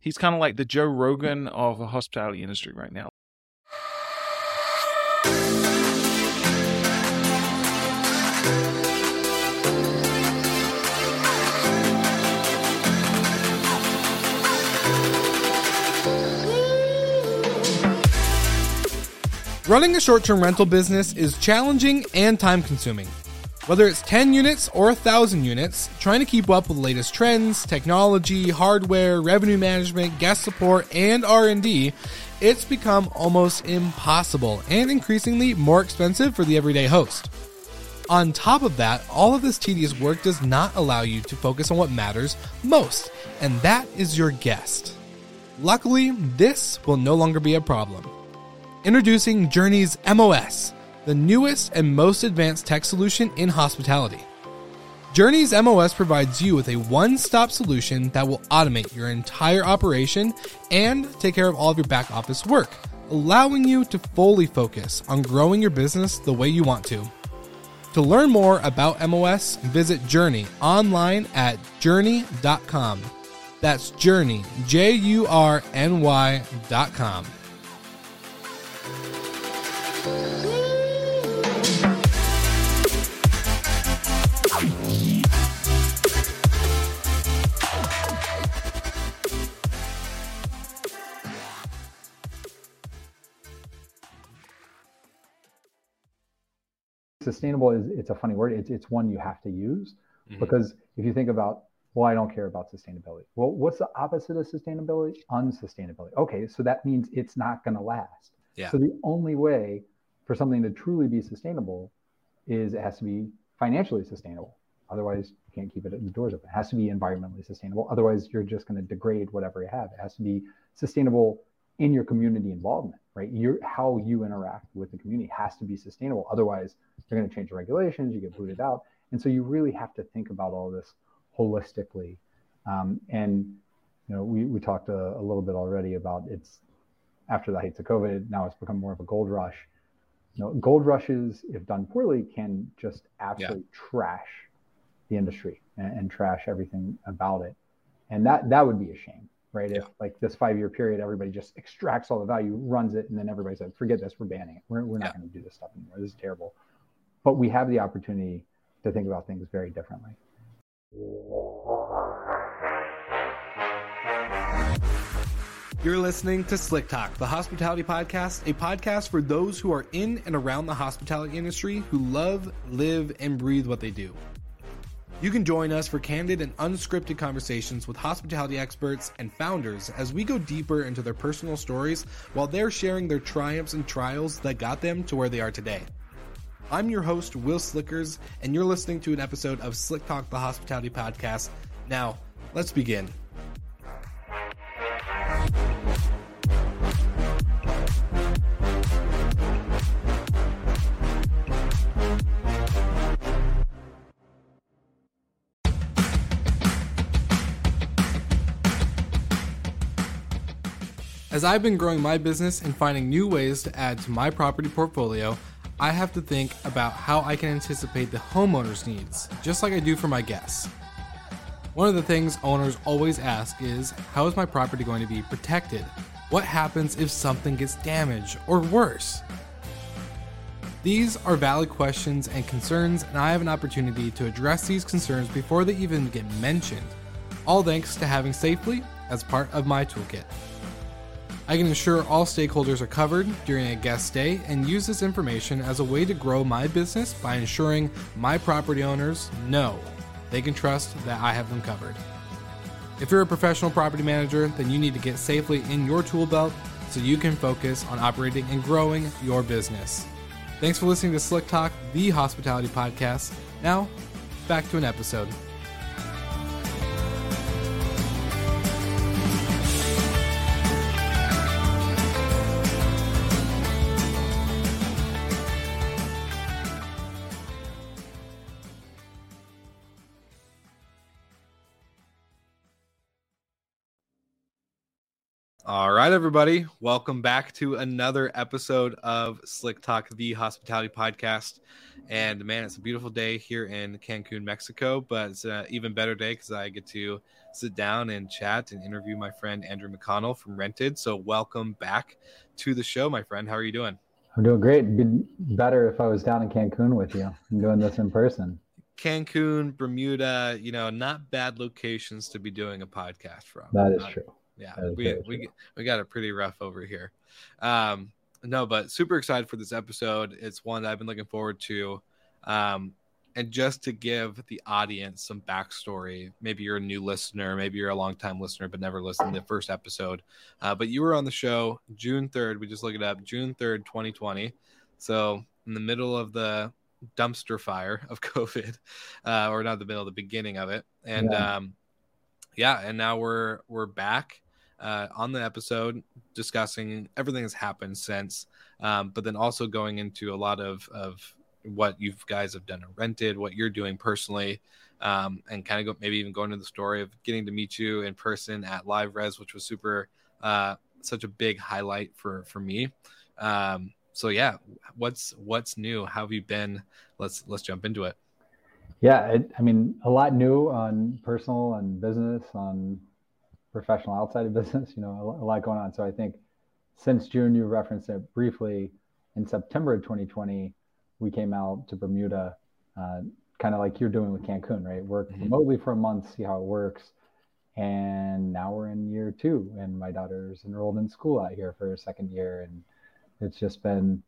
He's kind of like the Joe Rogan of the hospitality industry right now. Running a short term rental business is challenging and time consuming. Whether it's 10 units or 1,000 units, trying to keep up with the latest trends, technology, hardware, revenue management, guest support, and R&D, it's become almost impossible and increasingly more expensive for the everyday host. On top of that, all of this tedious work does not allow you to focus on what matters most, and that is your guest. Luckily, this will no longer be a problem. Introducing Jurny's MOS, the newest and most advanced tech solution in hospitality. Jurny's MOS provides you with a one stop solution that will automate your entire operation and take care of all of your back office work, allowing you to fully focus on growing your business the way you want to. To learn more about MOS, visit Jurny online at jurny.com. That's Jurny, J U R N Y.com. sustainable is it's a funny word. It's, it's one you have to use mm-hmm. because if you think about well i don't care about sustainability. Well what's the opposite of sustainability? Unsustainability. Okay so that means it's not going to last. Yeah. so the only way for something to truly be sustainable is it has to be financially sustainable. Otherwise you can't keep it at the doors open. It has to be environmentally sustainable. Otherwise you're just going to degrade whatever you have. It has to be sustainable in your community involvement, right? Your how you interact with the community has to be sustainable. Otherwise, they're going to change the regulations. You get booted out, and so you really have to think about all this holistically. Um, and you know, we we talked a, a, little bit already about it's after the heights of COVID. Now it's become more of a gold rush. You know, gold rushes, if done poorly, can just absolutely yeah. trash the industry and, and trash everything about it. And that that would be a shame right? Yeah. If like this five year period, everybody just extracts all the value, runs it, and then everybody says, forget this, we're banning it. We're, we're not yeah. going to do this stuff anymore. This is terrible. But we have the opportunity to think about things very differently. You're listening to Slick Talk, the hospitality podcast, a podcast for those who are in and around the hospitality industry who love, live, and breathe what they do. You can join us for candid and unscripted conversations with hospitality experts and founders as we go deeper into their personal stories while they're sharing their triumphs and trials that got them to where they are today. I'm your host, Will Slickers, and you're listening to an episode of Slick Talk, the Hospitality Podcast. Now, let's begin. As I've been growing my business and finding new ways to add to my property portfolio, I have to think about how I can anticipate the homeowner's needs, just like I do for my guests. One of the things owners always ask is how is my property going to be protected? What happens if something gets damaged or worse? These are valid questions and concerns, and I have an opportunity to address these concerns before they even get mentioned, all thanks to having Safely as part of my toolkit. I can ensure all stakeholders are covered during a guest stay and use this information as a way to grow my business by ensuring my property owners know they can trust that I have them covered. If you're a professional property manager, then you need to get safely in your tool belt so you can focus on operating and growing your business. Thanks for listening to Slick Talk, the hospitality podcast. Now, back to an episode. All right, everybody. Welcome back to another episode of Slick Talk, the hospitality podcast. And man, it's a beautiful day here in Cancun, Mexico, but it's an even better day because I get to sit down and chat and interview my friend Andrew McConnell from Rented. So, welcome back to the show, my friend. How are you doing? I'm doing great. It'd be better if I was down in Cancun with you. I'm doing this in person. Cancun, Bermuda, you know, not bad locations to be doing a podcast from. That is true. Yeah, we, we we got it pretty rough over here. Um, no, but super excited for this episode. It's one that I've been looking forward to. Um, and just to give the audience some backstory, maybe you're a new listener, maybe you're a long time listener, but never listened to the first episode. Uh, but you were on the show June 3rd. We just look it up, June 3rd, 2020. So in the middle of the dumpster fire of COVID, uh, or not the middle, the beginning of it. And yeah. um, yeah, and now we're we're back uh, on the episode discussing everything that's happened since, um, but then also going into a lot of of what you guys have done or rented, what you're doing personally, um, and kind of go, maybe even going to the story of getting to meet you in person at Live Res, which was super uh, such a big highlight for for me. Um, so yeah, what's what's new? How have you been? Let's let's jump into it. Yeah, it, I mean, a lot new on personal and business, on professional outside of business. You know, a, lot going on. So I think since June, you referenced it briefly. In September of 2020, we came out to Bermuda, uh, kind of like you're doing with Cancun, right? Work mm-hmm. remotely for a month, see how it works. And now we're in year two, and my daughter's enrolled in school out here for a second year. And it's just been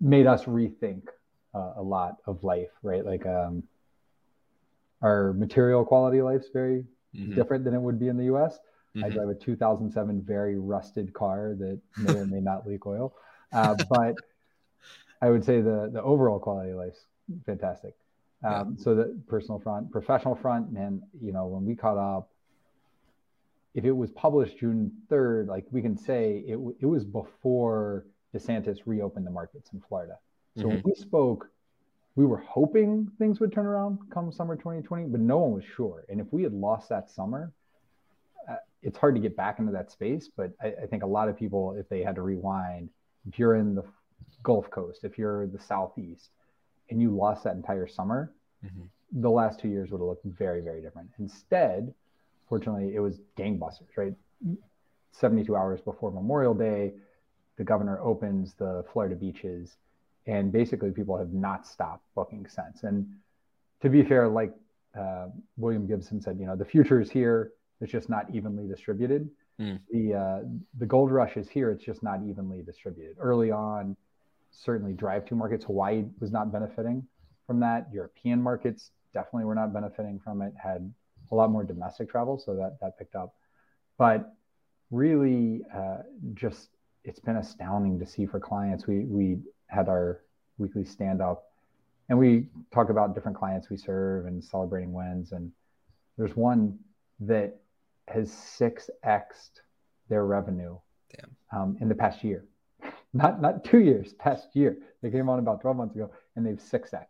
made us rethink uh, a lot of life, right? Like um, our material quality of life is very mm-hmm. different than it would be in the US. Mm-hmm. I drive a 2007 very rusted car that may or may not leak oil. Uh, but I would say the the overall quality of life's fantastic. Um, yeah. So the personal front, professional front, man, you know, when we caught up, if it was published June 3rd, like we can say it, it was before DeSantis reopened the markets in Florida. So mm-hmm. when we spoke, we were hoping things would turn around come summer 2020, but no one was sure. And if we had lost that summer, it's hard to get back into that space. But I, I think a lot of people, if they had to rewind, if you're in the Gulf Coast, if you're the Southeast, and you lost that entire summer, mm-hmm. the last two years would have looked very, very different. Instead, fortunately, it was gangbusters, right? 72 hours before Memorial Day, the governor opens the Florida beaches, and basically people have not stopped booking since. And to be fair, like uh, William Gibson said, you know, the future is here. It's just not evenly distributed. Mm. The uh, the gold rush is here. It's just not evenly distributed. Early on, certainly drive to markets. Hawaii was not benefiting from that. European markets definitely were not benefiting from it, had a lot more domestic travel. So that, that picked up. But really, uh, just it's been astounding to see for clients. We, we had our weekly stand up and we talk about different clients we serve and celebrating wins. And there's one that has 6xed their revenue um, in the past year not not two years, past year. They came on about 12 months ago and they've 6x.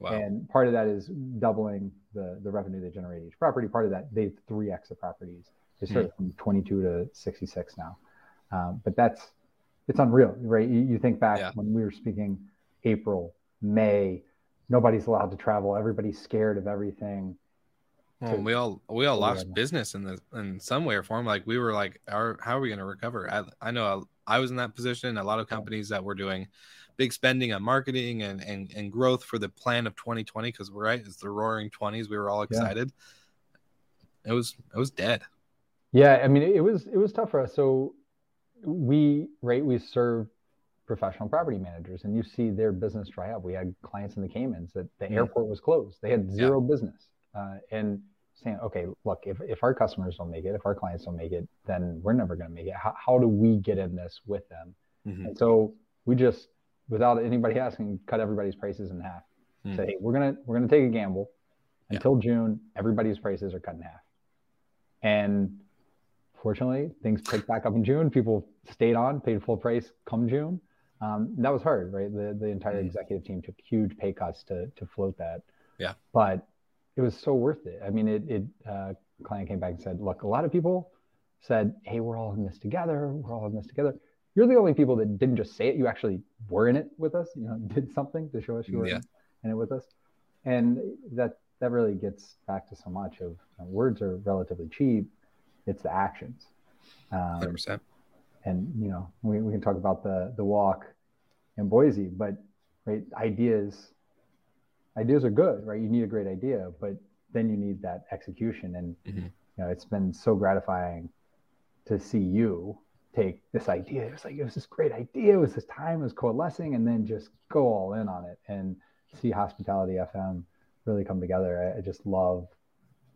Wow. And part of that is doubling the, the revenue they generate each property. Part of that, they've 3x the properties. They started mm. from 22 to 66 now. Um, but that's, it's unreal, right? You, you think back yeah. when we were speaking April, May, nobody's allowed to travel. Everybody's scared of everything. Well, we all we all lost business in the in some way or form. Like we were like, our, how are we going to recover? I, I know I was in that position. A lot of companies that were doing big spending on marketing and and, and growth for the plan of 2020 because we're right, it's the roaring 20s. We were all excited. Yeah. It was it was dead. Yeah, I mean it was it was tough for us. So we right we serve professional property managers and you see their business dry up. We had clients in the Caymans that the mm-hmm. airport was closed. They had zero yeah. business. Uh, and saying, okay, look, if, if our customers don't make it, if our clients don't make it, then we're never going to make it. How, how do we get in this with them? Mm-hmm. And so we just, without anybody asking, cut everybody's prices in half. Mm-hmm. Say, hey, we're gonna we're gonna take a gamble. Until yeah. June, everybody's prices are cut in half. And fortunately, things picked back up in June. People stayed on, paid full price come June. Um, that was hard, right? The the entire mm-hmm. executive team took huge pay cuts to to float that. Yeah. But it was so worth it. I mean, it, it uh, client came back and said, look, a lot of people said, hey, we're all in this together. We're all in this together. You're the only people that didn't just say it. You actually were in it with us, you know, did something to show us you were yeah. in it with us. And that that really gets back to so much of you know, words are relatively cheap. It's the actions. Um, 100%. And you know, we, we can talk about the the walk in Boise, but right, ideas ideas are good, right? You need a great idea, but then you need that execution. And mm-hmm. you know, it's been so gratifying to see you take this idea. It was like it was this great idea. It was this time, it was coalescing, and then just go all in on it and see Hospitality FM really come together. I, I just love,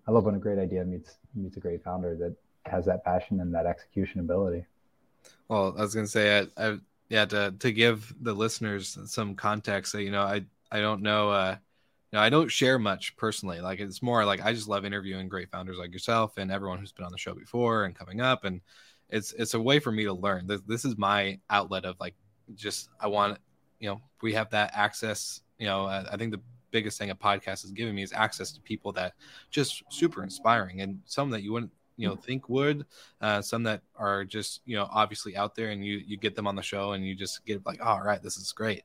I love when a great idea meets meets a great founder that has that passion and that execution ability. Well, I was gonna say, I, I yeah, to to give the listeners some context, so, you know, I I don't know. Uh, know, I don't share much personally. Like it's more like I just love interviewing great founders like yourself and everyone who's been on the show before and coming up. And it's it's a way for me to learn. This this is my outlet of like just I want you know we have that access. You know, I, I think the biggest thing a podcast has given me is access to people that just super inspiring and some that you wouldn't you know think would uh, some that are just you know obviously out there and you you get them on the show and you just get like oh, all right this is great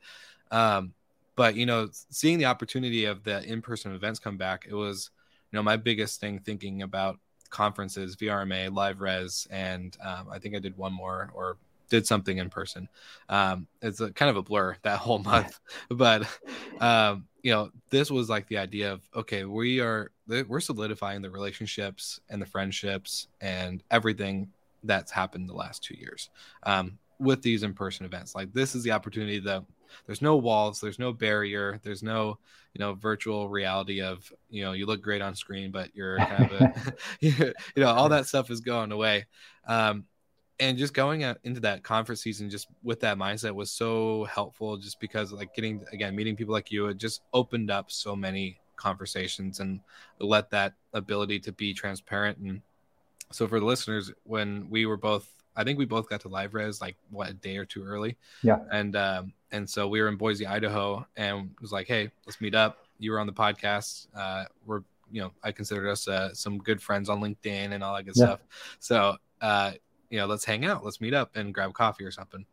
um but you know seeing the opportunity of the in-person events come back it was you know my biggest thing thinking about conferences, VRMA, Live Res, and um, I think I did one more or did something in person. Um, it's a, kind of a blur that whole month, but um, you know, this was like the idea of okay, we are we're solidifying the relationships and the friendships and everything that's happened the last two years um, with these in-person events. Like this is the opportunity that there's no walls there's no barrier there's no you know virtual reality of you know you look great on screen but you're kind of a, you know all that stuff is going away um, and just going out into that conference season just with that mindset was so helpful just because like getting again meeting people like you it just opened up so many conversations and let that ability to be transparent and so for the listeners when we were both I think we both got to live res like what a day or two early. Yeah. And um, and so we were in Boise, Idaho, and was like, hey, let's meet up. You were on the podcast. Uh, we're you know I considered us uh, some good friends on LinkedIn and all that good yeah. stuff. So uh, you know, let's hang out, let's meet up and grab coffee or something.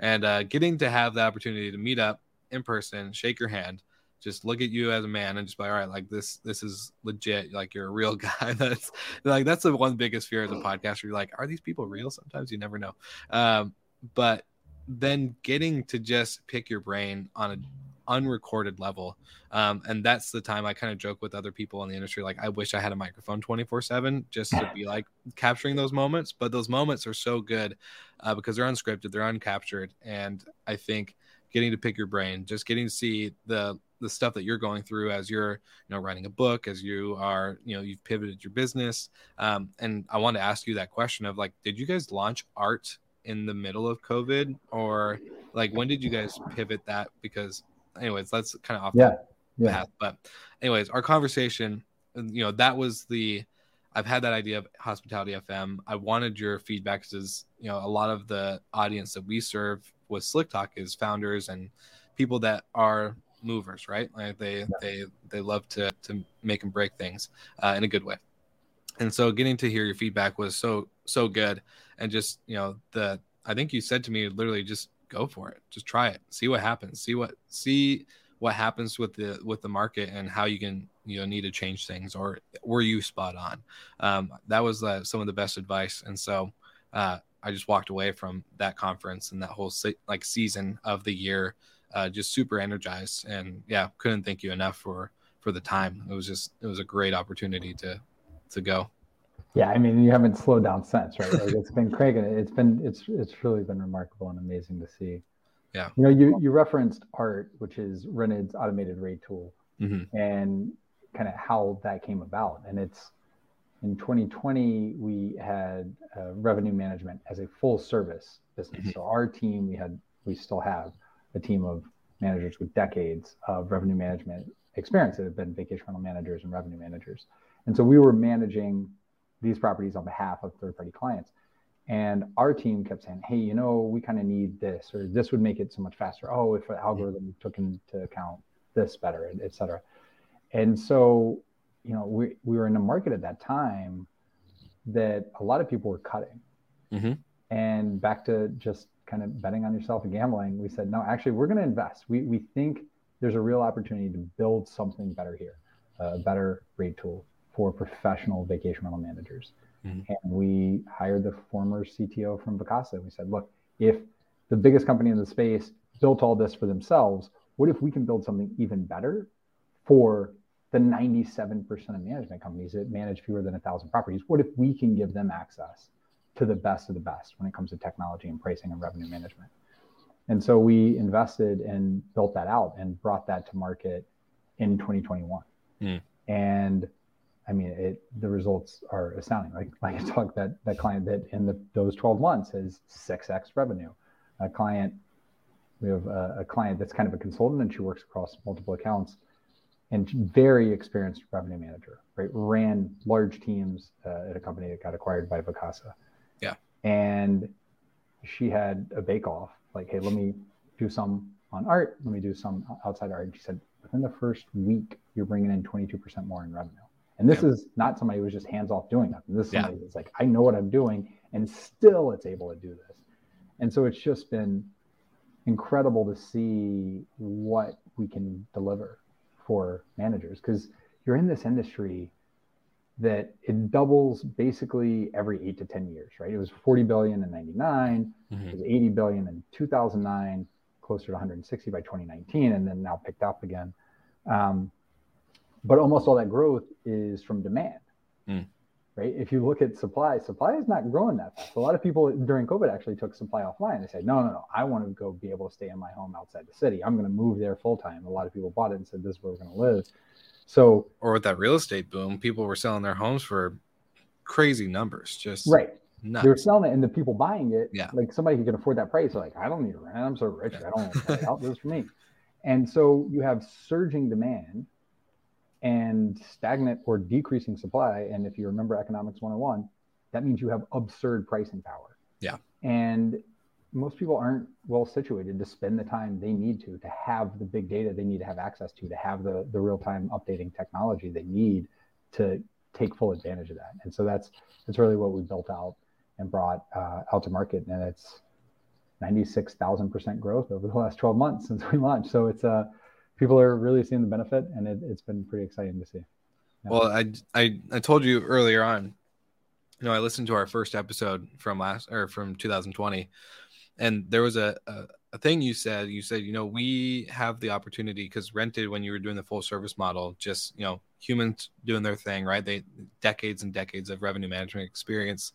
And uh, getting to have the opportunity to meet up in person, shake your hand, just look at you as a man and just be all right like this this is legit like you're a real guy that's like that's the one biggest fear as a podcaster you're like are these people real sometimes you never know um, but then getting to just pick your brain on an unrecorded level. Um, and that's the time i kind of joke with other people in the industry like i wish i had a microphone 24 7 just to be like capturing those moments. But those moments are so good uh, because they're unscripted they're uncaptured. And i think getting to pick your brain just getting to see the the stuff that you're going through as you're you know writing a book as you are you know you've pivoted your business. Um, and i want to ask you that question of like did you guys launch art in the middle of covid or like when did you guys pivot that because anyways that's kind of off yeah yeah path. but anyways our conversation you know that was the I've had that idea of hospitality FM. I wanted your feedback because you know a lot of the audience that we serve with Slick Talk is founders and people that are movers, right? Like they yeah. they they love to to make and break things uh, in a good way. And so getting to hear your feedback was so so good, and just you know the I think you said to me literally just go for it, just try it, see what happens, see what see what happens with the with the market and how you can you know need to change things or were you spot on? Um, that was uh, some of the best advice. And so uh, i just walked away from that conference and that whole se- like season of the year uh, just super energized. And yeah, couldn't thank you enough for for the time. It was just it was a great opportunity to to go. Yeah, I mean, you haven't slowed down since, right? Like it's been cranking. It's been it's it's really been remarkable and amazing to see. Yeah. You know, you you referenced art, which is Rented's automated rate tool, mm-hmm. and kind of how that came about. And it's in 2020 we had uh, revenue management as a full service business. Mm-hmm. So our team we had we still have a team of managers with decades of revenue management experience that have been vacation rental managers and revenue managers. And so we were managing these properties on behalf of third party clients. And our team kept saying, hey, you know, we kind of need this, or this would make it so much faster. Oh, if an algorithm took into account this better, et cetera. And so, you know, we, we were in a market at that time that a lot of people were cutting. Mm-hmm. And back to just kind of betting on yourself and gambling, we said, no, actually, we're going to invest. We, we think there's a real opportunity to build something better here. a better rate tool for professional vacation rental managers. Mm-hmm. And we hired the former CTO from Vacasa. We said, look, if the biggest company in the space built all this for themselves, what if we can build something even better for the 97% of management companies that manage fewer than a thousand properties? What if we can give them access to the best of the best when it comes to technology and pricing and revenue management? And so we invested and built that out and brought that to market in 2021. Mm. And I mean, it, the results are astounding. Like, like I talked that that client that in the, those 12 months has 6x revenue. A client, we have a, a client that's kind of a consultant and she works across multiple accounts and very experienced revenue manager, right? Ran large teams uh, at a company that got acquired by Vacasa. Yeah. And she had a bake off like, hey, let me do some on art. Let me do some outside art. And she said, within the first week, you're bringing in 22% more in revenue. And this yeah. is not somebody who was just hands off doing nothing. This is somebody yeah. that's like, I know what I'm doing, and still it's able to do this. And so it's just been incredible to see what we can deliver for managers because you're in this industry that it doubles basically every eight to 10 years, right? It was 40 billion in 99, mm-hmm. it was 80 billion in 2009, closer to 160 by 2019, and then now picked up again. Um, but almost all that growth is from demand, mm. right? If you look at supply, supply is not growing that fast. A lot of people during COVID actually took supply offline. They said, no, no, no, I want to go be able to stay in my home outside the city. I'm going to move there full time. A lot of people bought it and said, this is where we're going to live. So, or with that real estate boom, people were selling their homes for crazy numbers. Just right. Nuts. They were selling it, and the people buying it, yeah. like somebody who can afford that price, like I don't need to rent. I'm so rich. Yeah. I don't want to out this for me. And so you have surging demand and stagnant or decreasing supply. And if you remember economics 101, that means you have absurd pricing power. Yeah. And most people aren't well situated to spend the time they need to to have the big data they need to have access to to have the the real time updating technology they need to take full advantage of that and so that's that's really what we built out and brought uh, out to market and it's 96,000% growth over the last 12 months since we launched so it's uh people are really seeing the benefit and it, has been pretty exciting to see. Yeah. well I, I i told you earlier on you know i listened to our first episode from last or from 2020 and there was a, a, a thing you said. You said you know we have the opportunity because rented when you were doing the full service model just you know humans doing their thing right? They decades and decades of revenue management experience.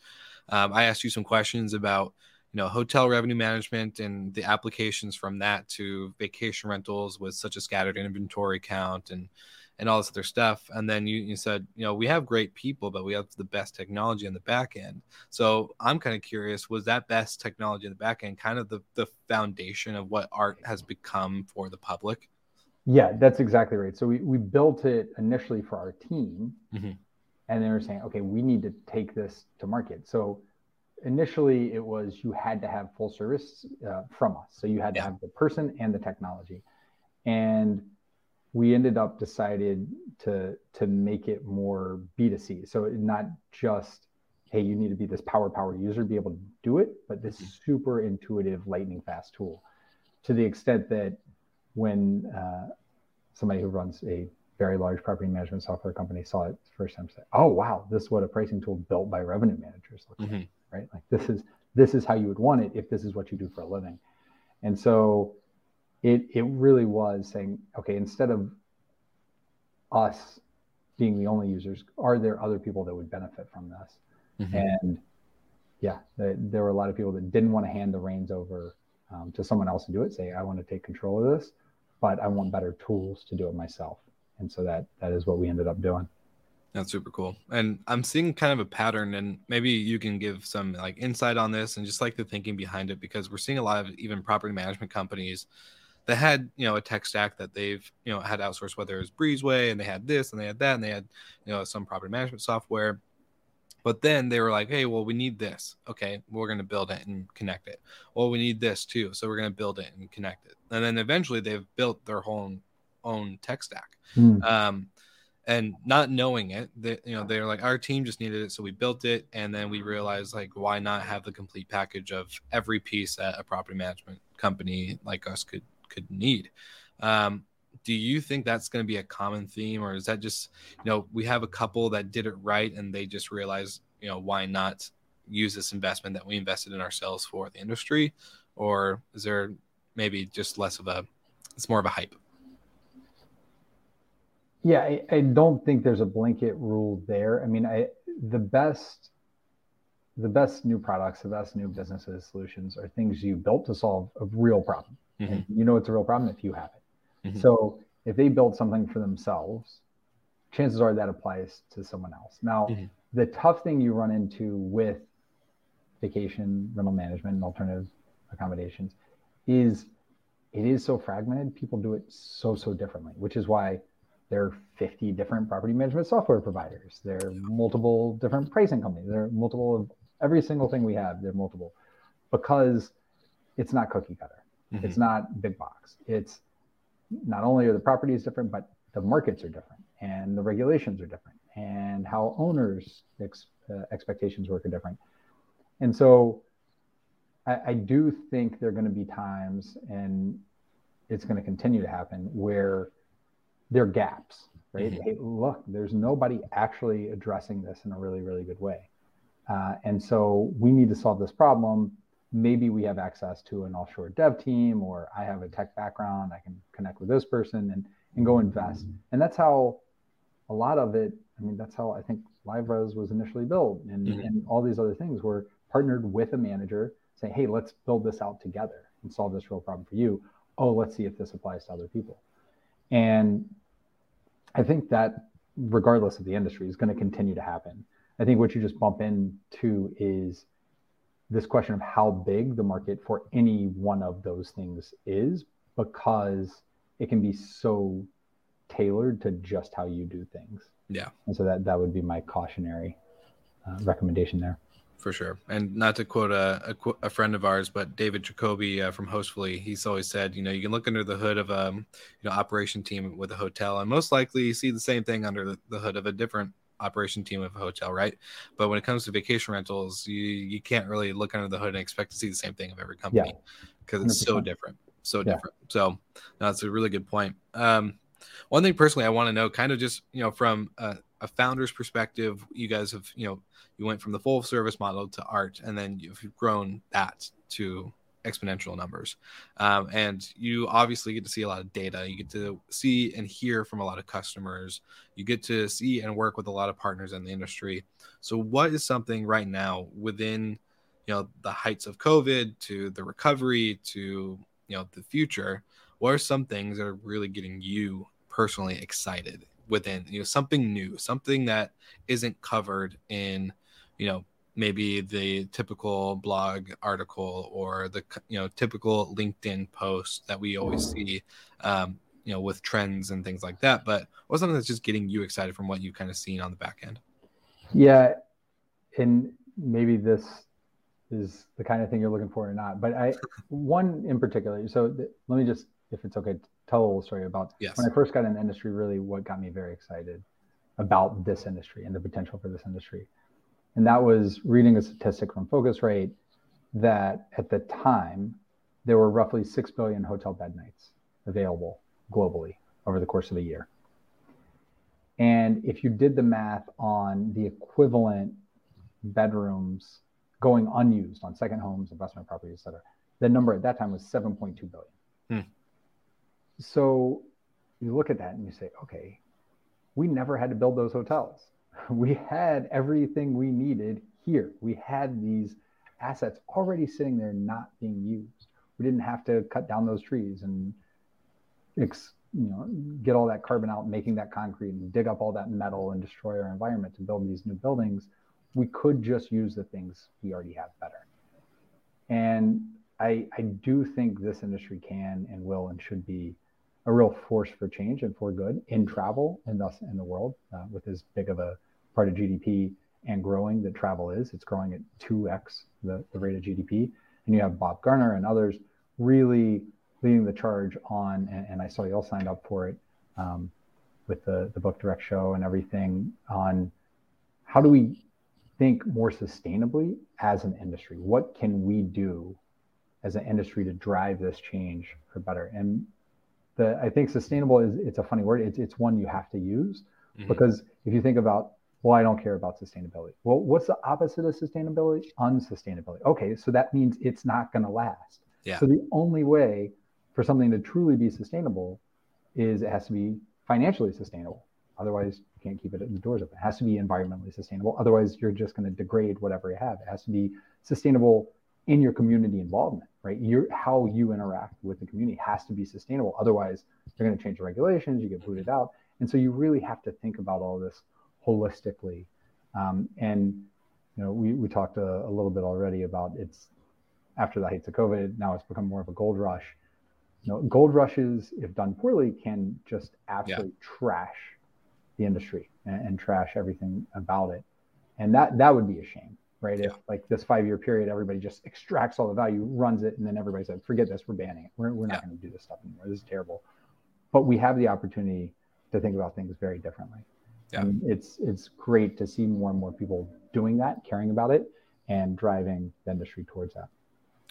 Um, i asked you some questions about you know hotel revenue management and the applications from that to vacation rentals with such a scattered inventory count and and all this other stuff. And then you, you said, you know, we have great people, but we have the best technology on the back end. So I'm kind of curious, was that best technology in the back end kind of the, the foundation of what art has become for the public? Yeah, that's exactly right. So we, we built it initially for our team. Mm-hmm. And they were saying, okay, we need to take this to market. So initially it was you had to have full service uh, from us. So you had to have the person and the technology. And we ended up decided to to make it more B2C. So not just, hey, you need to be this power power user to be able to do it, but this mm-hmm. super intuitive lightning fast tool to the extent that when uh, somebody who runs a very large property management software company saw it first time say, oh wow, this is what a pricing tool built by revenue managers looks mm-hmm. like, right? Like this is this is how you would want it if this is what you do for a living. And so it it really was saying, okay, instead of us being the only users, are there other people that would benefit from this? Mm-hmm. And yeah, the, there were a lot of people that didn't want to hand the reins over um, to someone else to do it. Say, I want to take control of this, but I want better tools to do it myself. And so that that is what we ended up doing. That's super cool. And I'm seeing kind of a pattern, and maybe you can give some like insight on this and just like the thinking behind it, because we're seeing a lot of even property management companies that had you know a tech stack that they've you know had outsourced whether it was breezeway and they had this and they had that and they had you know some property management software. But then they were like hey well we need this. Okay we're going to build it and connect it. Well we need this too so we're going to build it and connect it. And then eventually they've built their whole own tech stack. Mm. um, and not knowing it that you know they're like our team just needed it so we built it and then we realized like why not have the complete package of every piece that a property management company like us could could need. Um, do you think that's going to be a common theme or is that just you know we have a couple that did it right and they just realized you know why not use this investment that we invested in ourselves for the industry or is there maybe just less of a it's more of a hype yeah I, I don't think there's a blanket rule there i mean i the best the best new products the best new businesses solutions are things you built to solve a real problem mm-hmm. and you know it's a real problem if you have it mm-hmm. so if they build something for themselves chances are that applies to someone else now mm-hmm. the tough thing you run into with vacation rental management and alternative accommodations is it is so fragmented people do it so so differently which is why there are 50 different property management software providers. There are multiple different pricing companies. There are multiple of every single thing we have there are multiple. Because it's not cookie cutter. Mm-hmm. it's not big box. It's not only are the properties different but the markets are different and the regulations are different and how owners ex, uh, expectations work are different. And so I, I do think there are going to be times, and it's going to continue to happen, where there are gaps, right? Mm-hmm. Hey, look, there's nobody actually addressing this in a really, really good way. Uh, and so we need to solve this problem. Maybe we have access to an offshore dev team, or I have a tech background. I can connect with this person and, and go invest. Mm-hmm. And that's how a lot of it, I mean, that's how I think LiveRes was initially built and, mm-hmm. and all these other things were partnered with a manager saying, hey, let's build this out together and solve this real problem for you. Oh, let's see if this applies to other people. And I think that, regardless of the industry, is going to continue to happen. I think what you just bump into is this question of how big the market for any one of those things is, because it can be so tailored to just how you do things. Yeah. And so that that would be my cautionary uh, recommendation there for sure. And not to quote a, a, a friend of ours, but David Jacoby uh, from Hostfully, he's always said, you know, you can look under the hood of a um, you know operation team with a hotel, and most likely see the same thing under the, the hood of a different operation team of a hotel, right? But when it comes to vacation rentals, you you can't really look under the hood and expect to see the same thing of every company because yeah. it's so different, so yeah. different. So no, that's a really good point. Um, one thing personally, I want to know, kind of just you know from a, a founder's perspective, you guys have you know you went from the full service model to art, and then you've grown that to exponential numbers. Um, and you obviously get to see a lot of data. You get to see and hear from a lot of customers. You get to see and work with a lot of partners in the industry. So, what is something right now within you know the heights of COVID to the recovery to you know the future? What are some things that are really getting you personally excited within you know something new, something that isn't covered in you know maybe the typical blog article or the you know typical linkedin post that we always see um, you know with trends and things like that but what's something that's just getting you excited from what you've kind of seen on the back end. Yeah and maybe this is the kind of thing you're looking for or not but i one in particular so th- let me just if it's okay tell a little story about yes. when i first got in the industry really what got me very excited about this industry and the potential for this industry and that was reading a statistic from Phocuswright that at the time, there were roughly 6 billion hotel bed nights available globally over the course of a year. And if you did the math on the equivalent bedrooms going unused on second homes, investment properties, et cetera, the number at that time was 7.2 billion. So you look at that and you say, okay, we never had to build those hotels. we had everything we needed here. We had these assets already sitting there not being used. We didn't have to cut down those trees and ex, you know get all that carbon out, making that concrete and dig up all that metal and destroy our environment to build these new buildings. We could just use the things we already have better. And I, I do think this industry can and will and should be a real force for change and for good in travel and thus in the world uh, with as big of a part of GDP and growing that travel is. It's growing at 2x the, the rate of GDP. And you have Bob Garner and others really leading the charge on, and, and I saw you all signed up for it um, with the, the book direct show and everything on how do we think more sustainably as an industry? What can we do as an industry to drive this change for better? And the I think sustainable is it's a funny word. It's it's one you have to use Mhm. because if you think about well, I don't care about sustainability. Well, what's the opposite of sustainability? Unsustainability. Okay, so that means it's not going to last. Yeah. So the only way for something to truly be sustainable is it has to be financially sustainable. Otherwise, you can't keep it in the doors open. It has to be environmentally sustainable. Otherwise, you're just going to degrade whatever you have. It has to be sustainable in your community involvement, right? Your how you interact with the community has to be sustainable. Otherwise, they're going to change the regulations. You get booted out, and so you really have to think about all this holistically. Um, and you know, we we talked a, a little bit already about it's after the heights of COVID. Now it's become more of a gold rush. You know, gold rushes, if done poorly, can just absolutely trash the industry and, and trash everything about it. And that that would be a shame, right? If like this five year period, everybody just extracts all the value, runs it, and then everybody said, forget this, we're banning it. We're, we're not Yeah. going to do this stuff anymore. This is terrible. But we have the opportunity to think about things very differently. Yeah. And it's it's great to see more and more people doing that, caring about it, and driving the industry towards that.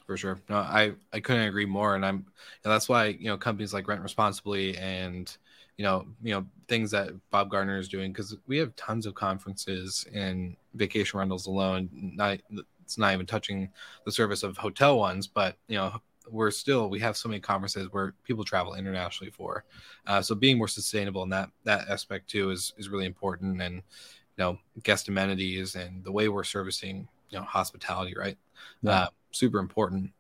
for sure. No, I I couldn't agree more, and I'm and that's why you know companies like Rent Responsibly and you know you know things that Bob Garner is doing because we have tons of conferences in vacation rentals alone. Not it's not even touching the service of hotel ones, but you know we're still we have so many conferences where people travel internationally for. Uh, so being more sustainable in that that aspect too is is really important, and you know guest amenities and the way we're servicing you know hospitality, right? Yeah. Uh, super important.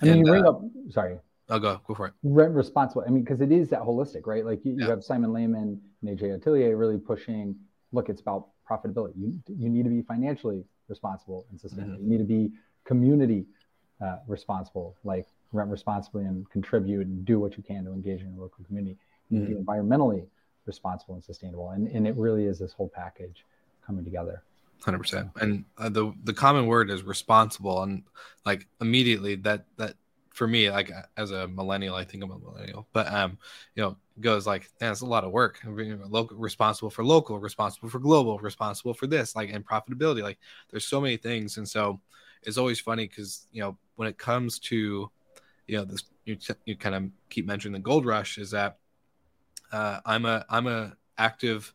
I mean, And, you bring uh, up sorry, I'll go go for it. responsible. I mean, because it is that holistic, right? Like you, you have Simon Lehmann and AJL Atelier really pushing. Look, it's about profitability. You you need to be financially responsible and sustainable. Mm-hmm. You need to be community uh, responsible, like rent responsibly and contribute and do what you can to engage in your local community. You need to be Mm-hmm. environmentally responsible and sustainable, and and it really is this whole package coming together. Hundred percent. And uh, the the common word is responsible, and like immediately that that for me, like uh, as a millennial, I think I'm a millennial, but um, you know, goes like, that's a lot of work. Mean, local, responsible for local, responsible for global, responsible for this, like, and profitability. Like, there's so many things, and so it's always funny because you know when it comes to you know this, you t- you kind of keep mentioning the gold rush is that uh, I'm a I'm a active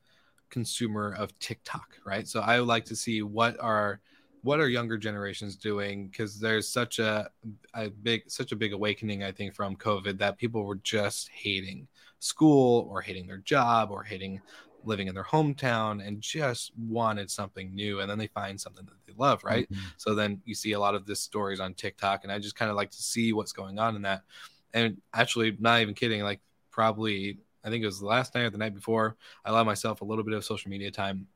consumer of TikTok, right? So I would like to see what are what are younger generations doing because there's such a, a big such a big awakening I think from COVID that people were just hating school or hating their job or hating living in their hometown and just wanted something new and then they find something that they love, right? Mhm. So then you see a lot of this stories on TikTok, and I just kind of like to see what's going on in that. And actually, not even kidding, like probably I think it was the last night or the night before, I allowed myself a little bit of social media time.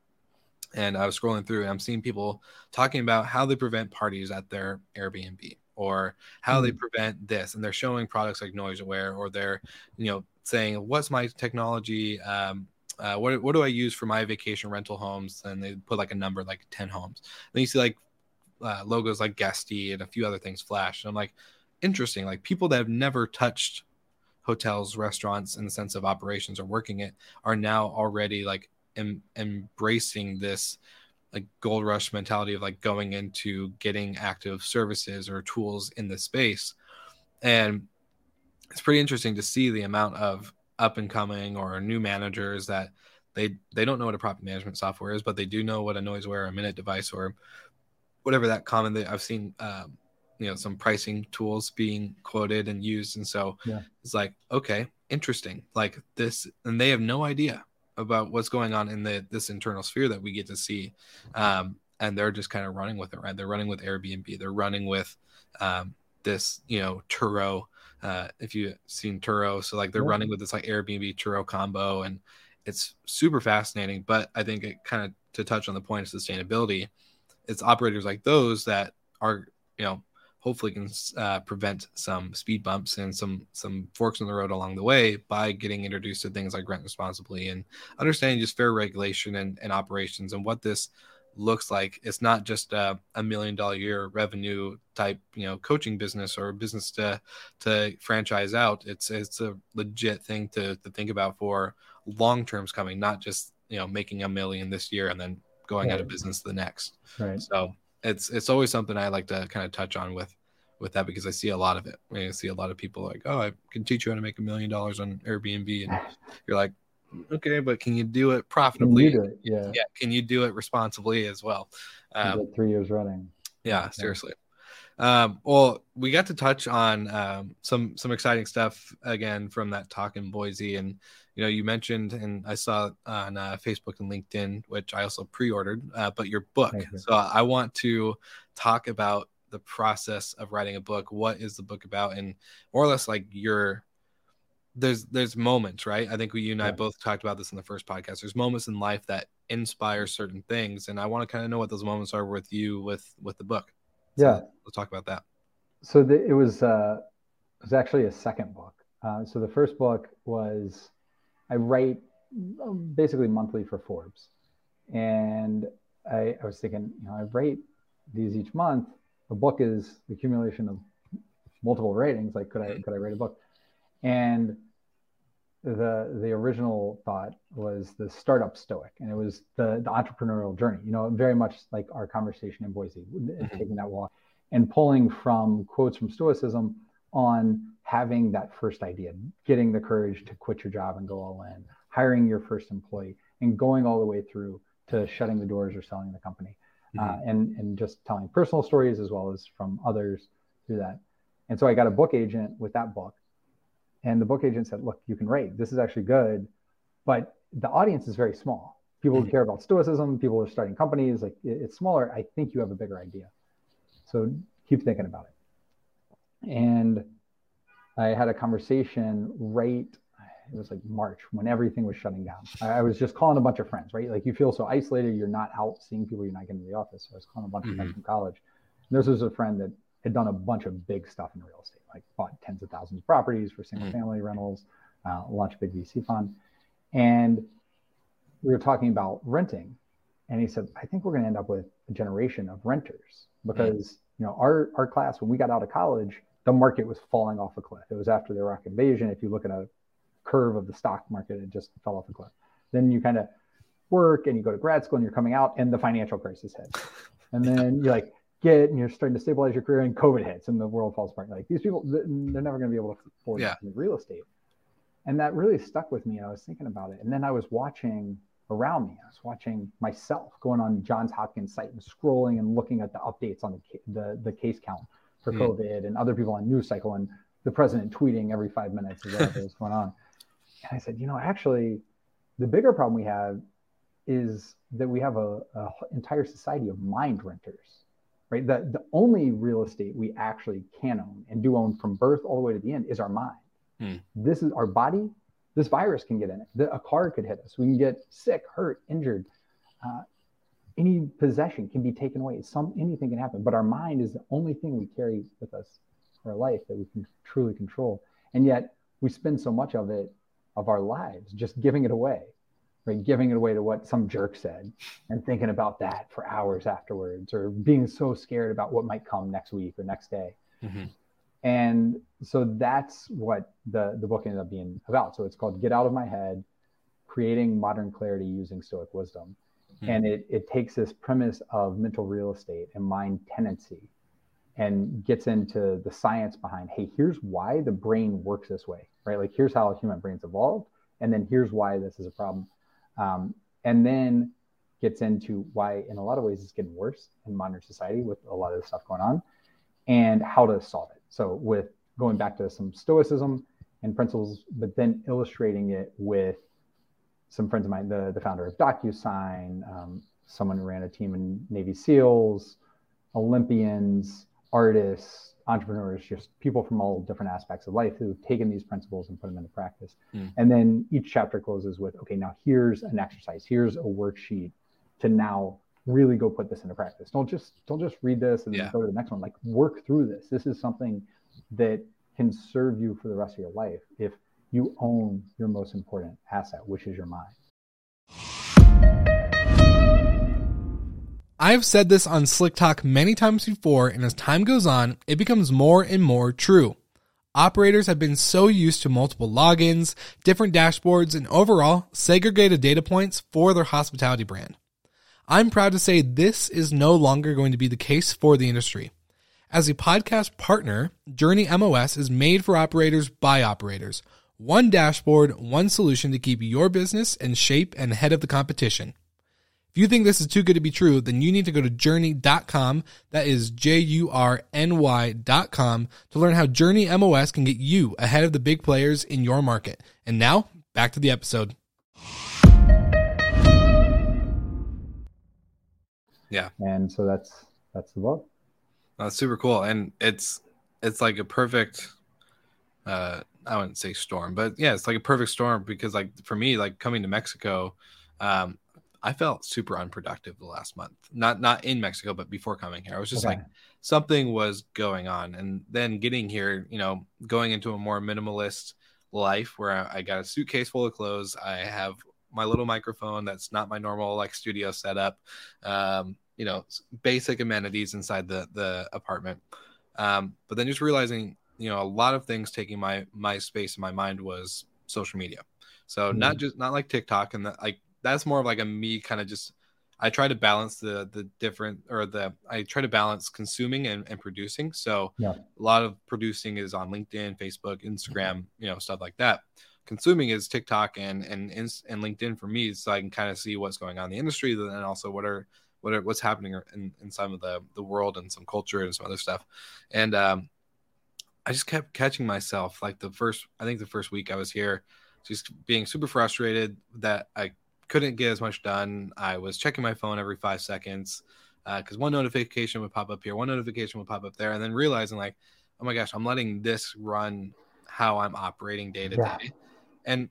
And I was scrolling through and I'm seeing people talking about how they prevent parties at their Airbnb or how they prevent this. And they're showing products like NoiseAware or they're, you know, saying, what's my technology? Um, uh, what, what do I use for my vacation rental homes? And they put like a number, like 10 homes. Then you see like uh, logos like Guesty and a few other things flash. And I'm like, interesting. Like people that have never touched hotels, restaurants in the sense of operations or working it are now already like em- embracing this like gold rush mentality of like going into getting active services or tools in the space. And it's pretty interesting to see the amount of up and coming or new managers that they they don't know what a property management software is, but they do know what a NoiseAware or a Minut device or whatever that common that I've seen um, you know some pricing tools being quoted and used and so Yeah. it's like okay interesting like this and they have no idea about what's going on in the this internal sphere that we get to see um, and they're just kind of running with it right? They're running with airbnb. They're running with um, this you know turo uh, if you've seen turo. So like they're Yeah. running with this like airbnb turo combo and it's super fascinating. But i think it kind of to touch on the point of sustainability it's operators like those that are you know hopefully can uh, prevent some speed bumps and some some forks in the road along the way by getting introduced to things like rent responsibly and understanding just fair regulation and, and operations and what this looks like. It's not just a, a million dollar year revenue type you know coaching business or business to to franchise out. It's it's a legit thing to, to think about for long terms coming not just you know making a million this year and then going out of business the next. Right. so it's it's always something I like to kind of touch on with with that because I see a lot of it. I, see a lot of people like, oh, I can teach you how to make a million dollars on Airbnb, and you're like, okay, but can you do it profitably? do it? Yeah. Yeah. Can you do it responsibly as well? Um, three years running. Yeah, seriously. Um, well, we got to touch on um, some some exciting stuff again from that talk in Boise, and you know, you mentioned, and I saw on uh, Facebook and LinkedIn, which I also pre-ordered, uh, but your book. You. So I want to talk about the process of writing a book. What is the book about, and more or less like your there's there's moments, right? I think we you and I both talked about this in the first podcast. There's moments in life that inspire certain things, and I want to kind of know what those moments are with you with with the book. So yeah, let's talk about that. So the, it was uh, it was actually a second book. Uh, so the first book was I write um, basically monthly for Forbes, and I, I was thinking, you know, I write these each month. A book is the accumulation of multiple ratings. Like, could I could I write a book? And the the original thought was the startup stoic and it was the the entrepreneurial journey you know very much like our conversation in boise mm-hmm. taking that walk and pulling from quotes from stoicism on having that first idea getting the courage to quit your job and go all in hiring your first employee and going all the way through to shutting the doors or selling the company mm-hmm. uh, and and just telling personal stories as well as from others through that and so i got a book agent with that book and the book agent said, look, you can rate. This is actually good. But the audience is very small. People mm-hmm. care about stoicism. People are starting companies. Like it's smaller. I think you have a bigger idea. So keep thinking about it. And I had a conversation right, it was like March when everything was shutting down. I, was just calling a bunch of friends, right? Like you feel so isolated, you're not out seeing people, you're not getting to the office. So I was calling a bunch mm-hmm. of friends mm-hmm. from college. And this was a friend that had done a bunch of big stuff in real estate, like bought tens of thousands of properties for single mm-hmm. family rentals, uh, launched a big VC fund. And we were talking about renting. And he said, I think we're going to end up with a generation of renters because, you know, our, our class, when we got out of college, the market was falling off a cliff. It was after the Iraq invasion. If you look at a curve of the stock market, it just fell off a cliff. Then you kind of work and you go to grad school and you're coming out and the financial crisis hits And then you're like, get and you're starting to stabilize your career and COVID hits and the world falls apart. Like these people, they're never going to be able to afford yeah. real estate. And that really stuck with me. And I was thinking about it. And then I was watching around me. I was watching myself going on Johns Hopkins site and scrolling and looking at the updates on the, the, the case count for mm. COVID and other people on news cycle and the president tweeting every five minutes is going on. And I said, you know, actually, the bigger problem we have is that we have a, a entire society of mind renters right? The, the only real estate we actually can own and do own from birth all the way to the end is our mind. Hmm. This is our body. This virus can get in it. The, a car could hit us. We can get sick, hurt, injured. Uh, any possession can be taken away. Some anything can happen. But our mind is the only thing we carry with us for our life that we can truly control. And yet we spend so much of it of our lives just giving it away right? Giving it away to what some jerk said and thinking about that for hours afterwards or being so scared about what might come next week or next day. Mm-hmm. And so that's what the, the book ended up being about. So it's called Get Out of My Head Creating Modern Clarity Using Stoic Wisdom. Mm-hmm. And it, it takes this premise of mental real estate and mind tenancy and gets into the science behind hey, here's why the brain works this way, right? Like, here's how human brains evolved. And then here's why this is a problem um, and then gets into why, in a lot of ways, it's getting worse in modern society with a lot of the stuff going on, and how to solve it. So, with going back to some stoicism and principles, but then illustrating it with some friends of mine, the, the founder of DocuSign, um, someone who ran a team in Navy SEALs, Olympians, artists, entrepreneurs, just people from all different aspects of life who've taken these principles and put them into practice. Mm. And then each chapter closes with, okay, now here's an exercise, here's a worksheet to now really go put this into practice. Don't just don't just read this and yeah. go to the next one. Like work through this. This is something that can serve you for the rest of your life if you own your most important asset, which is your mind. I've said this on Slick Talk many times before, and as time goes on, it becomes more and more true. Operators have been so used to multiple logins, different dashboards, and overall segregated data points for their hospitality brand. I'm proud to say this is no longer going to be the case for the industry. As a podcast partner, Jurny MOS is made for operators by operators. One dashboard, one solution to keep your business in shape and ahead of the competition. If you think this is too good to be true, then you need to go to jurny.com. That is J U R N Y.com to learn how Jurny MOS can get you ahead of the big players in your market. And now, back to the episode. Yeah. And so that's that's the book. That's super cool, and it's it's like a perfect. Uh, I wouldn't say storm, but yeah, it's like a perfect storm because like for me, like coming to Mexico, um, I felt super unproductive the last month. Not not in Mexico, but before coming here, I was just Okay. like something was going on, and then getting here, you know, going into a more minimalist life where I, I got a suitcase full of clothes. I have my little microphone that's not my normal like studio setup. Um, you know, basic amenities inside the the apartment. Um, but then just realizing, you know, a lot of things taking my my space in my mind was social media. So not just not like TikTok and that like that's more of like a me kind of just I try to balance the the different or the I try to balance consuming and, and producing. So Yeah. a lot of producing is on LinkedIn, Facebook, Instagram, you know, stuff like that. Consuming is TikTok and and and LinkedIn for me, so I can kind of see what's going on in the industry, and also what are what are, what's happening in, in some of the the world and some culture and some other stuff. And um, I just kept catching myself like the first I think the first week I was here, just being super frustrated that I couldn't get as much done. I was checking my phone every five seconds uh, because one notification would pop up here, one notification would pop up there, and then realizing like, oh my gosh, I'm letting this run how I'm operating day to day, and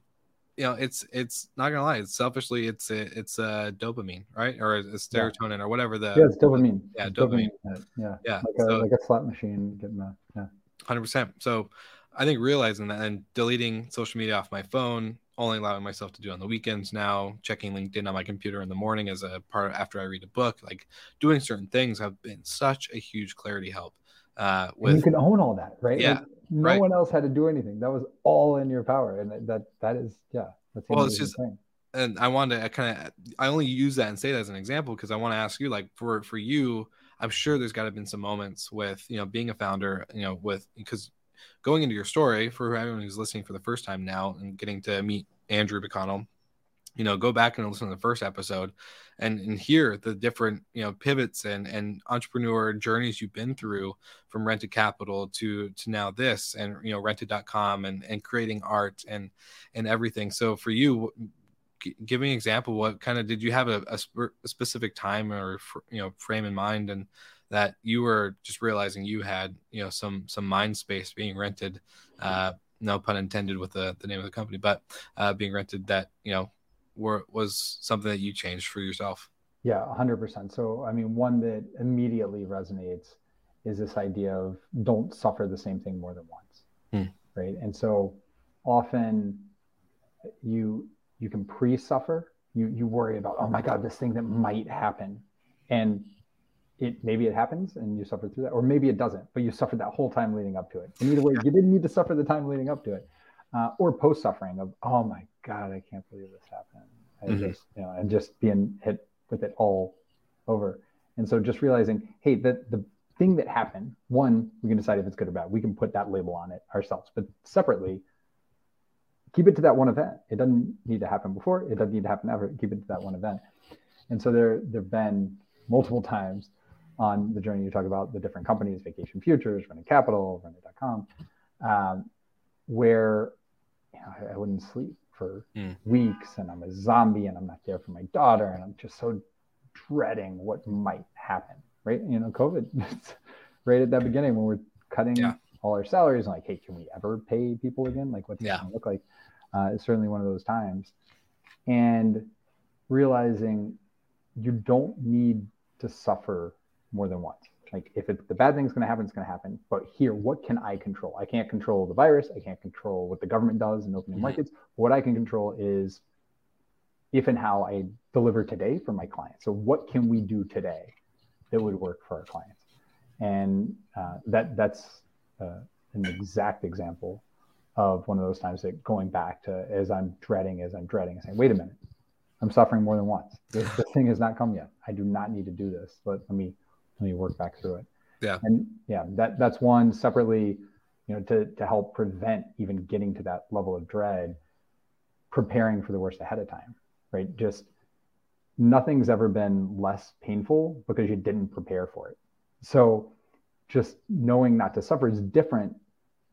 you know, it's it's not gonna lie, it's selfishly, it's a, it's a dopamine, right, or it's Yeah. serotonin or whatever the yeah, it's dopamine. yeah, It's dopamine. hit, Yeah. yeah, Like a so- like a slot machine getting the yeah. Hundred percent. So, I think realizing that and deleting social media off my phone, only allowing myself to do on the weekends now, checking LinkedIn on my computer in the morning as a part after I read a book, like doing certain things have been such a huge clarity help. Uh, And you can own all that, right? Yeah, Like, no right. one else had to do anything. That was all in your power, and that that, is yeah. That's Well, it's just- thing. and I wanted to kind of I only use that and say that as an example because I want to ask you like for for you I'm sure there's got to been some moments with you know being a founder you know with because going into your story for everyone who's listening for the first time now and getting to meet Andrew McConnell you know go back and listen to the first episode and and hear the different you know pivots and and entrepreneur journeys you've been through from rented capital to to now this and you know rented.com and and creating art and and everything. So for you give me an example what kind of did you have a, a, sp- a specific time or fr- you know frame in mind and that you were just realizing you had you know some some mind space being rented uh no pun intended with the, the name of the company but uh being rented that you know were was something that you changed for yourself Yeah, 100%. So, I mean, one that immediately resonates is this idea of don't suffer the same thing more than once. Hmm. Right. And so often you you can pre-suffer. You you worry about, oh my God, this thing that might happen. And it maybe it happens and you suffer through that, or maybe it doesn't, but you suffered that whole time leading up to it. And either way, you didn't need to suffer the time leading up to it. Uh, or post-suffering of, oh my God, I can't believe this happened. I Mhm. just, you know, and just being hit with it all over. And so just realizing, hey, the the thing that happened, one, we can decide if it's good or bad. We can put that label on it ourselves. But separately, keep it to that one event. It doesn't need to happen before. It doesn't need to happen ever. Keep it to that one event. And so there there've been multiple times on the journey you talk about the different companies, Vacation Futures, Rented Capital, Rented.com, um, where you know, I, I wouldn't sleep for Hmm. weeks and I'm a zombie and I'm not there for my daughter and I'm just so dreading what might happen. Right. You know, COVID right at that beginning when we're cutting Yeah. all our salaries and like, hey, can we ever pay people again? Like what's it Yeah. gonna look like? Uh, it's certainly one of those times. And realizing you don't need to suffer more than once. Like if it, the bad thing's going to happen, it's going to happen. But here, what can I control? I can't control the virus. I can't control what the government does in opening Mhm. markets. What I can control is if and how I deliver today for my clients. So what can we do today that would work for our clients? And uh, that that's uh, an exact example of one of those times that going back to as I'm dreading, as I'm dreading, saying, wait a minute, I'm suffering more than once. This, this thing has not come yet. I do not need to do this. But let me me work back through it. Yeah. And yeah, that that's one separately, you know, to to help prevent even getting to that level of dread, preparing for the worst ahead of time, right? Just nothing's ever been less painful because you didn't prepare for it. So just knowing not to suffer is different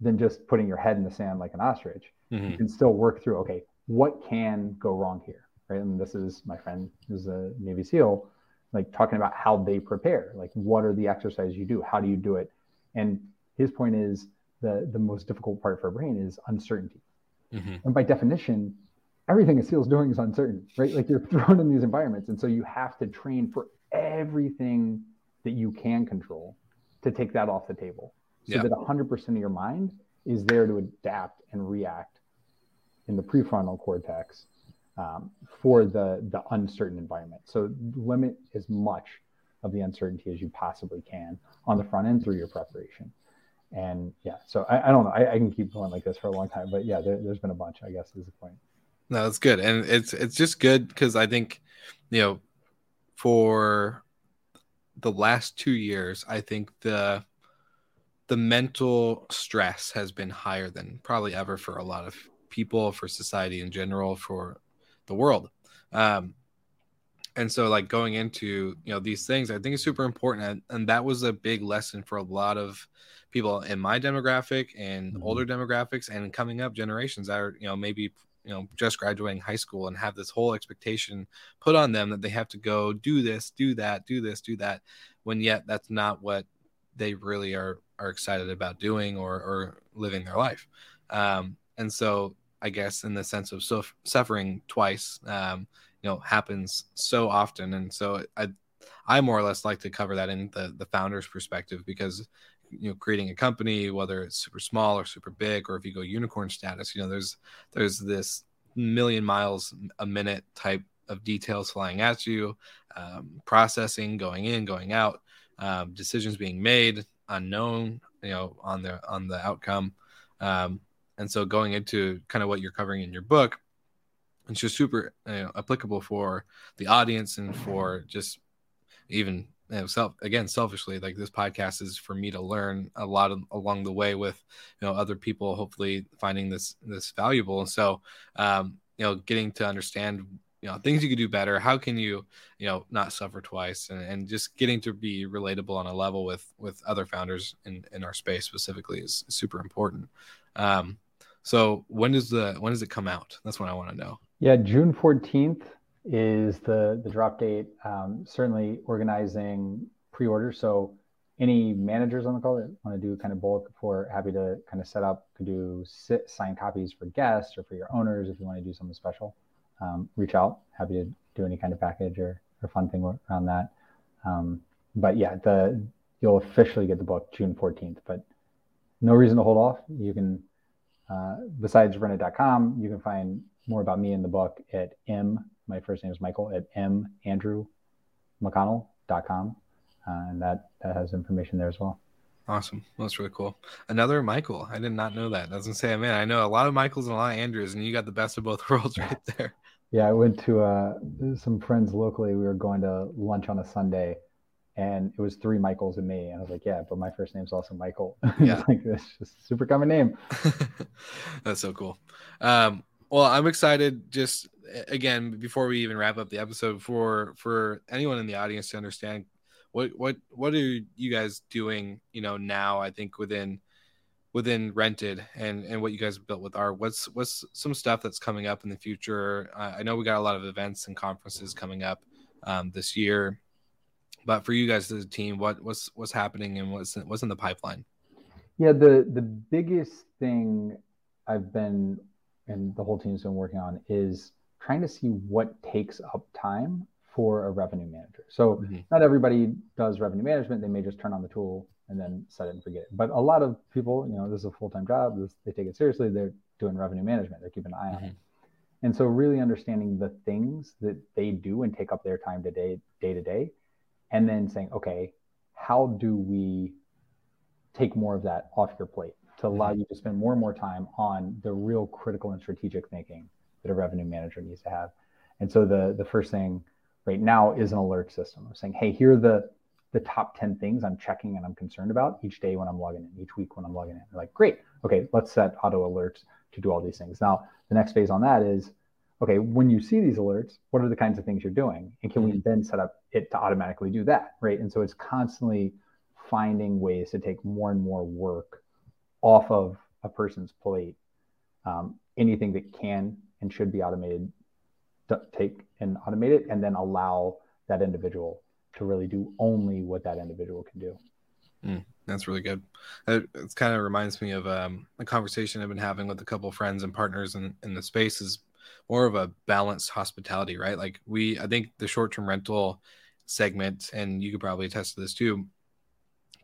than just putting your head in the sand like an ostrich. Mm-hmm. You can still work through, okay, what can go wrong here? Right. And this is my friend who's a Navy SEAL, like talking about how they prepare. Like what are the exercises you do? How do you do it? And his point is the the most difficult part for a brain is uncertainty. Mm-hmm. And by definition, everything a SEAL's doing is uncertain, right? Like you're thrown in these environments. And so you have to train for everything that you can control to take that off the table so yeah. that 100% of your mind is there to adapt and react in the prefrontal cortex um, for the the uncertain environment. So limit as much of the uncertainty as you possibly can on the front end through your preparation. And yeah, so I, I don't know. I, I, can keep going like this for a long time, but yeah, there, has been a bunch. I guess is the point. No, it's good, and it's it's just good because I think, you know, for the last two years, I think the the mental stress has been higher than probably ever for a lot of people, for society in general, for the world. Um, and so like going into you know these things i think is super important and, and, that was a big lesson for a lot of people in my demographic and mm-hmm. older demographics and coming up generations that are you know maybe you know just graduating high school and have this whole expectation put on them that they have to go do this do that do this do that when yet that's not what they really are are excited about doing or or living their life um, and so i guess in the sense of suffering twice um, you know happens so often. And so i i more or less like to cover that in the the founder's perspective because you know creating a company whether it's super small or super big or if you go unicorn status you know there's there's this million miles a minute type of details flying at you um, processing going in going out um, decisions being made unknown you know on the on the outcome. Um, and so going into kind of what you're covering in your book it's just super you know, applicable for the audience and for just even you know, self again selfishly like this podcast is for me to learn a lot of, along the way with you know other people hopefully finding this this valuable. And so um you know getting to understand you know things you could do better how can you you know not suffer twice and, and just getting to be relatable on a level with with other founders in in our space specifically is super important. Um so when does the when does it come out? That's what i want to know. Yeah june 14th is the the drop date. Um, certainly organizing pre-orders. So any managers on the call that want to do kind of bulk for happy to kind of set up could do sit, sign copies for guests or for your owners if you want to do something special. Um, reach out happy to do any kind of package or, or fun thing around that. Um, but yeah the you'll officially get the book june 14th but no reason to hold off. You can uh, besides rented.com you can find more about me in the book at m my first name is Michael at mandrewmcconnell.com. Uh, and that, that has information there as well. Awesome. Well, that's really cool. Another Michael. I did not know that. Doesn't say, man, I know a lot of Michaels and a lot of Andrews, and you got the best of both worlds right there. Yeah, I went to uh, some friends locally. We were going to lunch on a Sunday, and it was three Michaels and me. And I was like, yeah, but my first name's also Michael. Yeah, like this just super common name. that's so cool. Um, well, I'm excited. Just again, before we even wrap up the episode, for for anyone in the audience to understand what what what are you guys doing? You know, now I think within within rented and and what you guys built with art. What's what's some stuff that's coming up in the future? Uh, I know we got a lot of events and conferences coming up um, this year, but for you guys as a team, what what's what's happening and what's what's in the pipeline? Yeah, the the biggest thing I've been and the whole team's been working on is trying to see what takes up time for a revenue manager. So mm-hmm. not everybody does revenue management. They may just turn on the tool and then set it and forget it. But a lot of people, you know, this is a full-time job. This, they take it seriously. They're doing revenue management. They're keeping an eye mm-hmm. on it. And so really understanding the things that they do and take up their time to day, day to day, and then saying, okay, how do we take more of that off your plate to allow mm-hmm. you to spend more and more time on the real critical and strategic thinking that a revenue manager needs to have. And so the the first thing right now is an alert system of saying, hey, here are the the top 10 things I'm checking and I'm concerned about each day when I'm logging in, each week when I'm logging in. They're like, great, okay, let's set auto alerts to do all these things. Now, the next phase on that is, okay, when you see these alerts, what are the kinds of things you're doing? And can we Mm-hmm. then set up it to automatically do that, right? And so it's constantly finding ways to take more and more work off of a person's plate. Um, anything that can and should be automated, take and automate it, and then allow that individual to really do only what that individual can do. That's really good. It, it kind of reminds me of um, a conversation I've been having with a couple of friends and partners in, in the space is more of a balanced hospitality, right? Like we, I think the short-term rental segment, and you could probably attest to this too,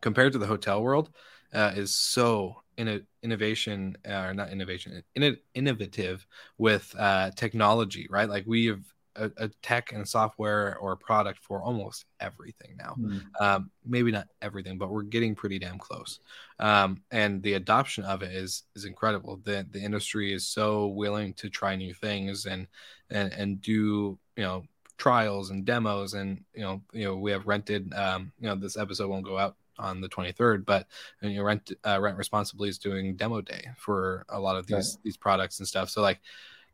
compared to the hotel world, uh, is so in a innovation uh, or not innovation, in innovative with uh, technology, right? Like we have a, a tech and software or product for almost everything now um, maybe not everything, but we're getting pretty damn close. Um, and the adoption of it is is incredible. The the industry is so willing to try new things and and and do you know trials and demos and you know you know we have rented um, you know this episode won't go out on the 23rd but you know rent uh, rent responsibly is doing demo day for a lot of these these products and stuff so like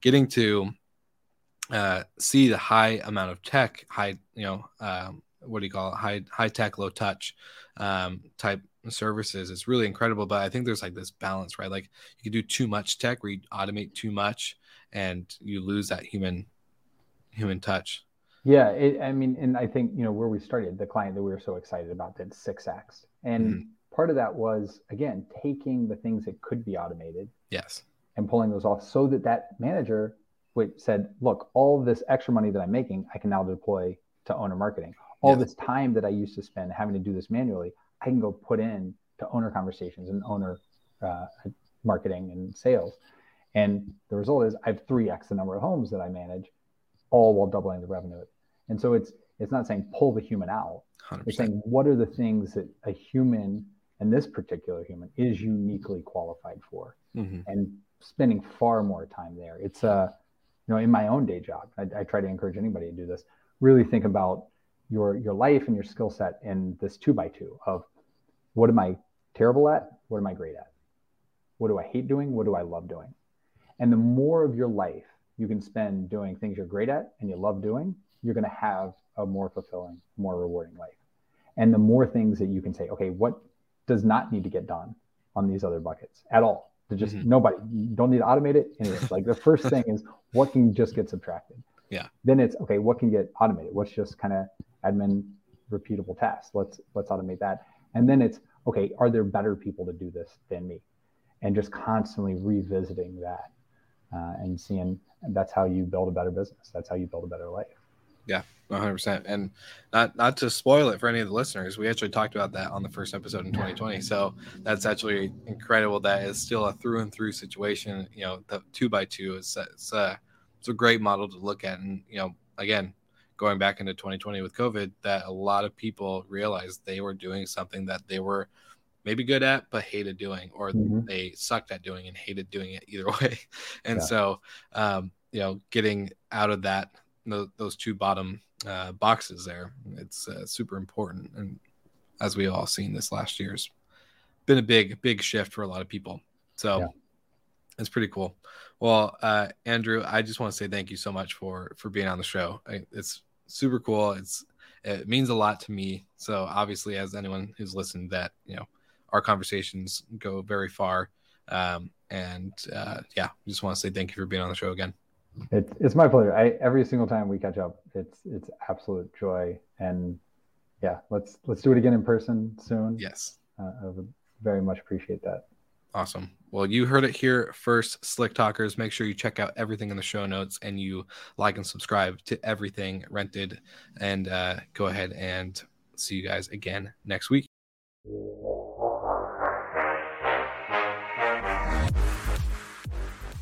getting to uh, see the high amount of tech high you know um, what do you call it? High high tech low touch um, type services is really incredible. But i think there's like this balance right? Like you can do too much tech where you automate too much and you lose that human human touch. Yeah it, i mean and i think you know where we started the client that we were so excited about did 6x and mm-hmm. part of that was again taking the things that could be automated yes. and pulling those off so that that manager which said look all this extra money that i'm making i can now deploy to owner marketing all yes. this time that I used to spend having to do this manually, I can go put in to owner conversations and owner uh, marketing and sales. And the result is I have 3x the number of homes that I manage, all while doubling the revenue. And so it's it's not saying pull the human out. 100%. It's saying what are the things that a human and this particular human is uniquely qualified for, mm-hmm. and spending far more time there. It's uh, you know, in my own day job, I, I try to encourage anybody to do this. Really think about your your life and your skill set in this two by two of what am I terrible at? What am I great at? What do I hate doing? What do I love doing? And the more of your life you can spend doing things you're great at and you love doing, you're going to have a more fulfilling, more rewarding life. And the more things that you can say, okay, what does not need to get done on these other buckets at all? To just mm-hmm. nobody, you don't need to automate it. Anyway, like the first thing is what can just get subtracted. Yeah. Then it's okay. What can get automated? What's just kind of admin repeatable tasks? Let's let's automate that. And then it's okay. Are there better people to do this than me? And just constantly revisiting that uh, and seeing. And that's how you build a better business. That's how you build a better life. Yeah, 100. percent And not not to spoil it for any of the listeners, we actually talked about that on the first episode in 2020. So that's actually incredible. That is still a through and through situation. You know, the two by two is it's a it's a great model to look at. And you know, again, going back into 2020 with COVID, that a lot of people realized they were doing something that they were maybe good at but hated doing, or Mhm. they sucked at doing and hated doing it either way. And Yeah. so, um, you know, getting out of that tho- those two bottom uh, boxes there, it's uh, super important. And as we all seen this last year's been a big big shift for a lot of people. So. Yeah. It's pretty cool. Well, uh, Andrew, I just want to say thank you so much for for being on the show. I, it's super cool. It's it means a lot to me. So obviously, as anyone who's listened, that you know, our conversations go very far. Um, and uh, yeah, just want to say thank you for being on the show again. It's it's my pleasure. I every single time we catch up, it's it's absolute joy. And yeah, let's let's do it again in person soon. Yes, Uh, I would very much appreciate that. awesome. Well, you heard it here first, Slick Talkers. Make sure you check out everything in the show notes and you like and subscribe to everything rented. And uh, go ahead and see you guys again next week.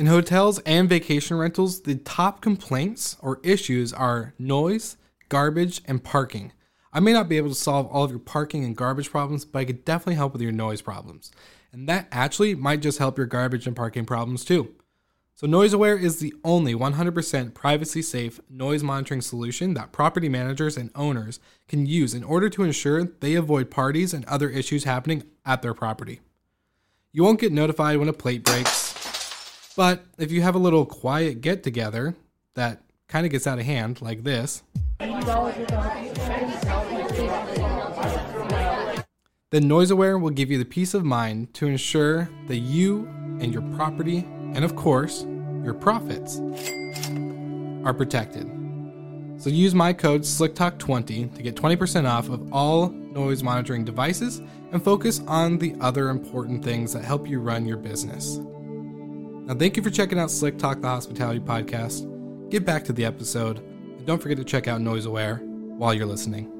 In hotels and vacation rentals, the top complaints or issues are noise, garbage, and parking. I may not be able to solve all of your parking and garbage problems, but I could definitely help with your noise problems. And that actually might just help your garbage and parking problems too. So, NoiseAware is the only 100% privacy safe noise monitoring solution that property managers and owners can use in order to ensure they avoid parties and other issues happening at their property. You won't get notified when a plate breaks, but if you have a little quiet get together that kind of gets out of hand, like this, then NoiseAware will give you the peace of mind to ensure that you and your property, and of course, your profits, are protected. So use my code SlickTalk20 to get 20% off of all noise monitoring devices and focus on the other important things that help you run your business. Now, thank you for checking out Slick Talk, the hospitality podcast. Get back to the episode, and don't forget to check out NoiseAware while you're listening.